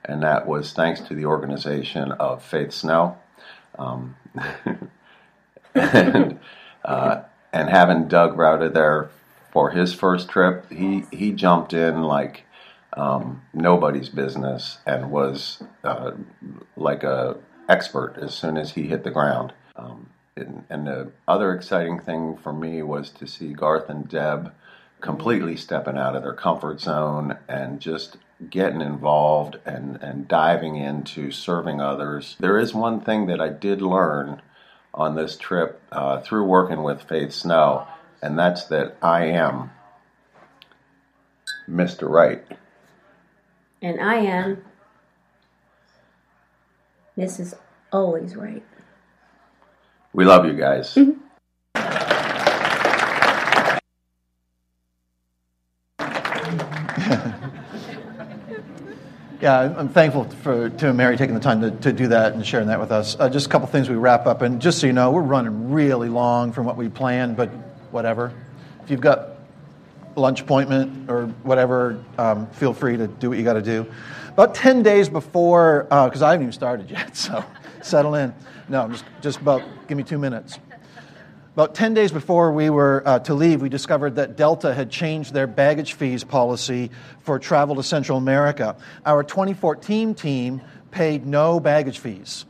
and that was thanks to the organization of Faith Snow. Um, *laughs* and, uh, and having Doug routed there for his first trip, he, he jumped in like um, nobody's business and was uh, like a expert as soon as he hit the ground. Um, and, and the other exciting thing for me was to see Garth and Deb completely stepping out of their comfort zone and just getting involved and, and diving into serving others. There is one thing that I did learn on this trip uh, through working with Faith Snow, and that's that I am Mr. Right. And I am Mrs. Always Right. We love you guys. Mm-hmm. *laughs* yeah, I'm thankful for Tim and Mary taking the time to, to do that and sharing that with us. Uh, just a couple things we wrap up, and just so you know, we're running really long from what we planned, but whatever. If you've got lunch appointment or whatever, um, feel free to do what you got to do. About 10 days before, because uh, I haven't even started yet, *laughs* so settle in. No, just, just about, give me two minutes. About 10 days before we were uh, to leave, we discovered that Delta had changed their baggage fees policy for travel to Central America. Our 2014 team paid no baggage fees.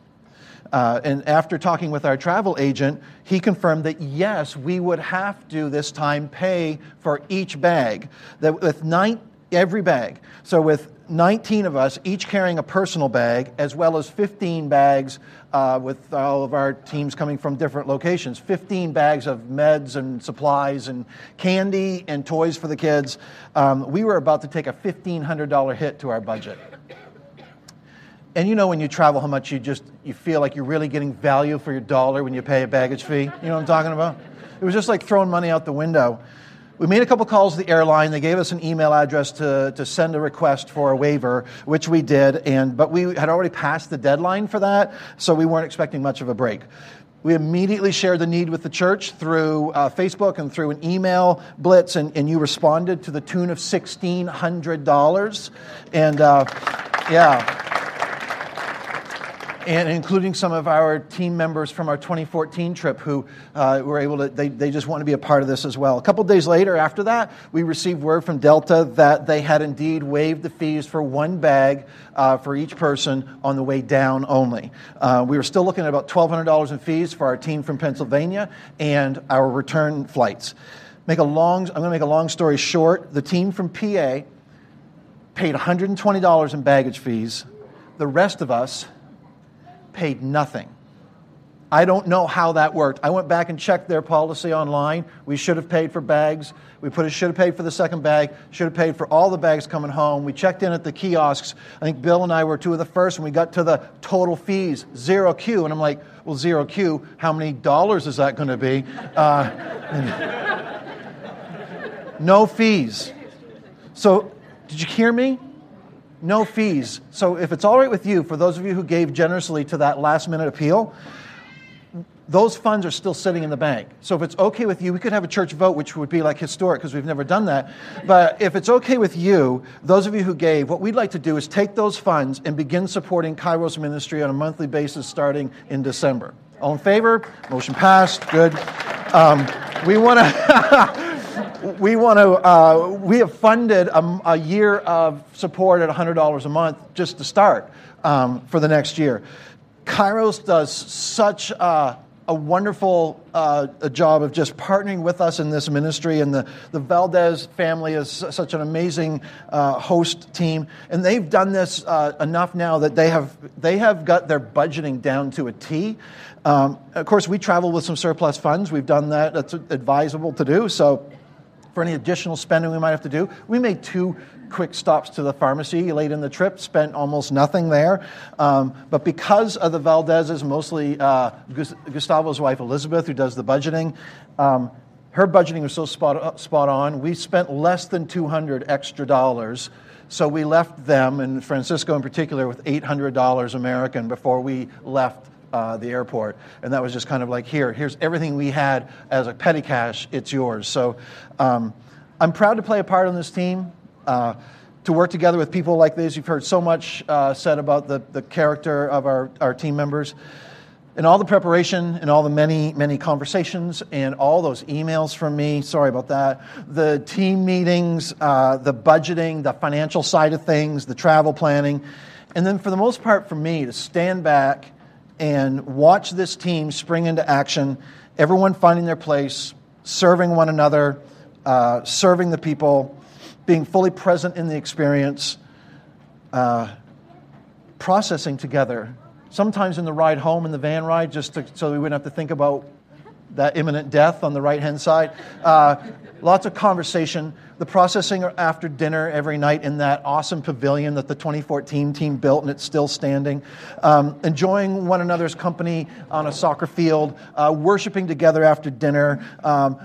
Uh, and after talking with our travel agent, he confirmed that yes, we would have to this time pay for each bag. That with nine, every bag. So with 19 of us, each carrying a personal bag, as well as 15 bags uh, with all of our teams coming from different locations 15 bags of meds and supplies and candy and toys for the kids. Um, we were about to take a $1,500 hit to our budget. And you know when you travel how much you just you feel like you're really getting value for your dollar when you pay a baggage fee? You know what I'm talking about? It was just like throwing money out the window. We made a couple calls to the airline. They gave us an email address to, to send a request for a waiver, which we did, and, but we had already passed the deadline for that, so we weren't expecting much of a break. We immediately shared the need with the church through uh, Facebook and through an email blitz, and, and you responded to the tune of $1,600. And uh, yeah. And including some of our team members from our 2014 trip who uh, were able to, they, they just want to be a part of this as well. A couple days later after that, we received word from Delta that they had indeed waived the fees for one bag uh, for each person on the way down only. Uh, we were still looking at about $1,200 in fees for our team from Pennsylvania and our return flights. Make a long, I'm going to make a long story short. The team from PA paid $120 in baggage fees. The rest of us paid nothing. I don't know how that worked. I went back and checked their policy online. We should have paid for bags. We put should have paid for the second bag, should have paid for all the bags coming home. We checked in at the kiosks. I think Bill and I were two of the first, and we got to the total fees, zero Q. And I'm like, well, zero Q, how many dollars is that going to be? Uh, *laughs* no fees. So did you hear me? No fees. So if it's all right with you, for those of you who gave generously to that last minute appeal, those funds are still sitting in the bank. So if it's okay with you, we could have a church vote, which would be like historic because we've never done that. But if it's okay with you, those of you who gave, what we'd like to do is take those funds and begin supporting Kairos ministry on a monthly basis starting in December. All in favor? Motion passed. Good. Um, we want to. *laughs* we want to, uh, we have funded a, a, year of support at $100 a month just to start um, for the next year. Kairos does such a, a wonderful uh, a job of just partnering with us in this ministry, and the, the Valdez family is such an amazing uh, host team. And they've done this uh, enough now that they have, they have got their budgeting down to a T. Um, of course, we travel with some surplus funds. We've done that. That's advisable to do. So for any additional spending we might have to do. We made two quick stops to the pharmacy late in the trip, spent almost nothing there. Um, but because of the Valdez's, mostly uh, Gustavo's wife Elizabeth, who does the budgeting, um, her budgeting was so spot, spot on. We spent less than 200 extra dollars. So we left them, and Francisco in particular, with $800 American before we left uh, the airport. And that was just kind of like, here, here's everything we had as a petty cash, it's yours. So um, I'm proud to play a part on this team. Uh, to work together with people like this. You've heard so much uh, said about the, the character of our, our team members. And all the preparation and all the many, many conversations and all those emails from me, sorry about that, the team meetings, uh, the budgeting, the financial side of things, the travel planning. And then for the most part, for me, to stand back and watch this team spring into action, everyone finding their place, serving one another, uh, serving the people, being fully present in the experience, uh, processing together. Sometimes in the ride home, in the van ride, just to, so we wouldn't have to think about that imminent death on the right hand side. Uh, lots of conversation. The processing after dinner every night in that awesome pavilion that the 2014 team built and it's still standing. Um, enjoying one another's company on a soccer field, uh, worshiping together after dinner, um,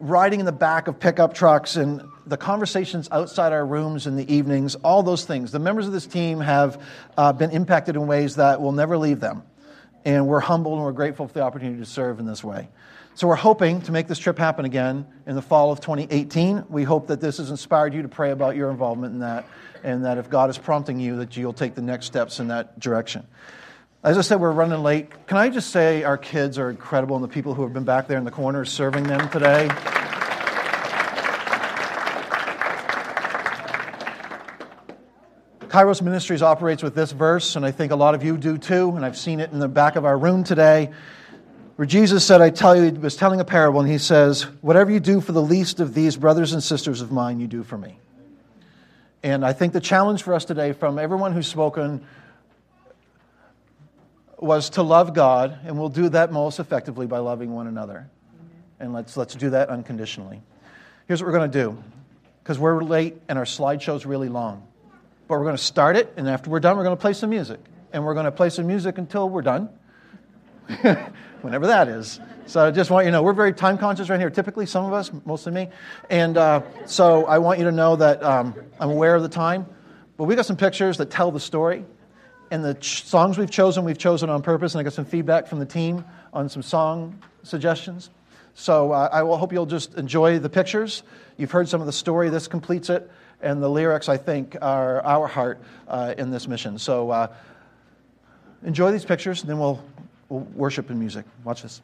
riding in the back of pickup trucks and the conversations outside our rooms in the evenings, all those things. The members of this team have uh, been impacted in ways that will never leave them. And we're humbled and we're grateful for the opportunity to serve in this way. So we're hoping to make this trip happen again in the fall of 2018. We hope that this has inspired you to pray about your involvement in that, and that if God is prompting you, that you'll take the next steps in that direction. As I said, we're running late. Can I just say our kids are incredible and the people who have been back there in the corners serving them today? Kairos Ministries operates with this verse, and I think a lot of you do too, and I've seen it in the back of our room today where Jesus said, I tell you, he was telling a parable, and he says, Whatever you do for the least of these brothers and sisters of mine, you do for me. And I think the challenge for us today, from everyone who's spoken, was to love God, and we'll do that most effectively by loving one another. And let's, let's do that unconditionally. Here's what we're going to do, because we're late and our slideshow's really long. But we're going to start it, and after we're done, we're going to play some music. And we're going to play some music until we're done. *laughs* whenever that is. So I just want you to know, we're very time conscious right here, typically, some of us, mostly me. And uh, so I want you to know that um, I'm aware of the time. But we got some pictures that tell the story. And the ch- songs we've chosen, we've chosen on purpose. And I got some feedback from the team on some song suggestions. So uh, I will hope you'll just enjoy the pictures. You've heard some of the story. This completes it. And the lyrics, I think, are our heart uh, in this mission. So uh, enjoy these pictures, and then we'll, we'll worship in music. Watch this.